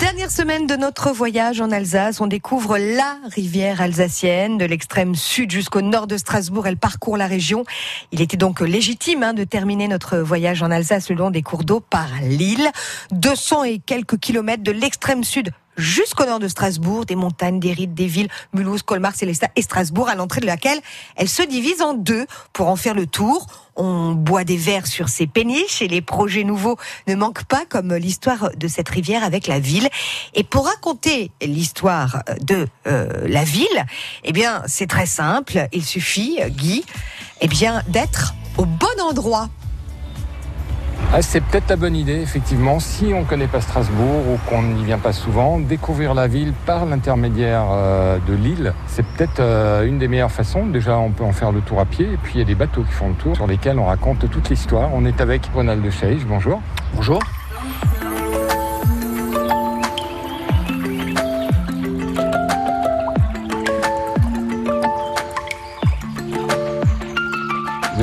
Dernière semaine de notre voyage en Alsace, on découvre la rivière alsacienne de l'extrême sud jusqu'au nord de Strasbourg. Elle parcourt la région. Il était donc légitime hein, de terminer notre voyage en Alsace le long des cours d'eau par l'île. 200 et quelques kilomètres de l'extrême sud jusqu'au nord de Strasbourg, des montagnes, des rites, des villes, Mulhouse, Colmar, Célestat et Strasbourg, à l'entrée de laquelle elle se divise en deux pour en faire le tour. On boit des verres sur ces péniches et les projets nouveaux ne manquent pas, comme l'histoire de cette rivière avec la ville. Et pour raconter l'histoire de euh, la ville, eh bien, c'est très simple. Il suffit, Guy, eh bien, d'être au bon endroit ah, c'est peut-être la bonne idée, effectivement, si on ne connaît pas Strasbourg ou qu'on n'y vient pas souvent, découvrir la ville par l'intermédiaire euh, de l'île, c'est peut-être euh, une des meilleures façons. Déjà, on peut en faire le tour à pied, et puis il y a des bateaux qui font le tour, sur lesquels on raconte toute l'histoire. On est avec Ronald de bonjour. Bonjour.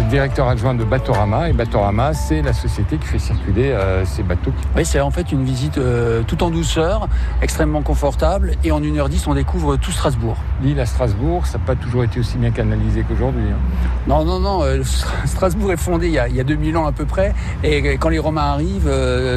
Directeur adjoint de Batorama. Et Batorama, c'est la société qui fait circuler euh, ces bateaux. Oui, c'est en fait une visite euh, tout en douceur, extrêmement confortable. Et en 1h10, on découvre tout Strasbourg. L'île à Strasbourg, ça n'a pas toujours été aussi bien canalisé qu'aujourd'hui. Hein. Non, non, non. Euh, Strasbourg est fondé il y, a, il y, a, 2000 ans à peu près. Et quand les Romains arrivent,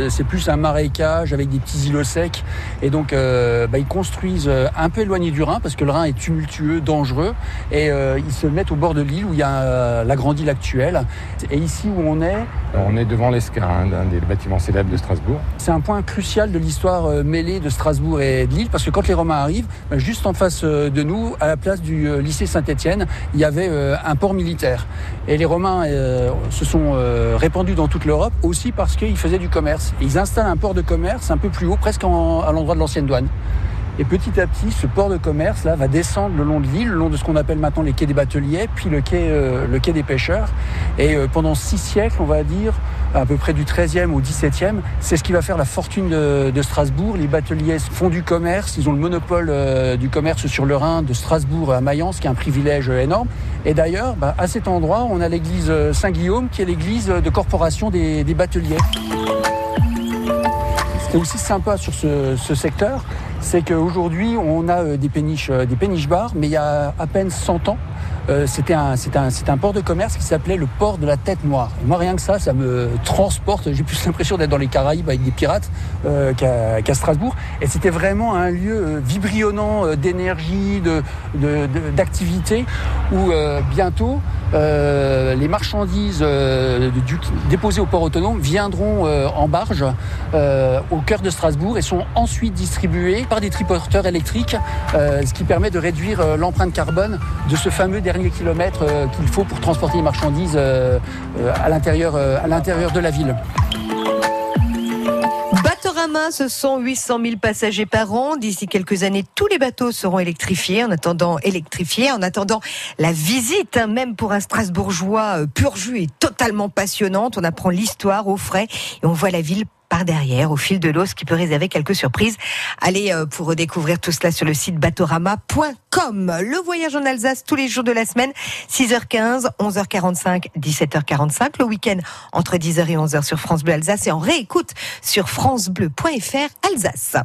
c'est plus un marécage avec des petits îlots secs. Et donc, bah, ils construisent un peu éloigné du Rhin parce que le Rhin est tumultueux, dangereux. Et ils se mettent au bord de l'île où il y a la grande île actuelle. Et ici où on est... On est devant l'Esca, un des bâtiments célèbres de Strasbourg. C'est un point crucial de l'histoire euh, mêlée de Strasbourg et de Lille, parce que quand les Romains arrivent, bah, juste en face euh, de nous, à la place du euh, lycée Saint-Étienne, il y avait un port militaire. Et les Romains se sont répandus dans toute l'Europe aussi parce qu'ils faisaient du commerce. ils installent un port de commerce un peu plus haut, presque à l'endroit de l'ancienne douane. Et petit à petit, ce port de commerce va descendre le long de l'île, le long de ce qu'on appelle maintenant les quais des bateliers, puis le quai, euh, des pêcheurs. Et euh, pendant six siècles, on va dire, à peu près du 13e au 17e, c'est ce qui va faire la fortune de, Strasbourg. Les bateliers font du commerce, ils ont le monopole euh, du commerce sur le Rhin de Strasbourg à Mayence, qui est un privilège énorme. Et d'ailleurs, bah, à cet endroit, on a l'église Saint-Guillaume, qui est l'église de corporation des, bateliers. Ce qui est aussi sympa sur ce secteur, c'est qu'aujourd'hui, on a euh, des péniches, euh, des péniches bars, mais il y a à peine 100 ans, euh, c'était un, un, un, port de commerce qui s'appelait le port de la Tête Noire. Et moi, rien que ça, ça me transporte. J'ai plus l'impression d'être dans les Caraïbes avec des pirates euh, qu'à Strasbourg. Et c'était vraiment un lieu vibrionnant d'énergie, d'activité, de, de, où bientôt les marchandises du, déposées au port autonome viendront en barge au cœur de Strasbourg et sont ensuite distribuées par des triporteurs électriques, ce qui permet de réduire l'empreinte carbone de ce fameux dernier kilomètre euh, qu'il faut pour transporter les marchandises euh, euh, à l'intérieur de la ville. Batorama, ce sont 800 000 passagers par an. D'ici quelques années, tous les bateaux seront électrifiés. En attendant, électrifiés, en attendant la visite, hein, même pour un Strasbourgeois pur jus et totalement passionnante. On apprend l'histoire au frais et on voit la ville par derrière, au fil de l'eau, ce qui peut réserver quelques surprises. Allez euh, pour redécouvrir tout cela sur le site batorama.com. Le voyage en Alsace tous les jours de la semaine, 6h15, 11h45, 17h45. Le week-end entre 10h et 11h sur France Bleu Alsace et en réécoute sur francebleu.fr Alsace.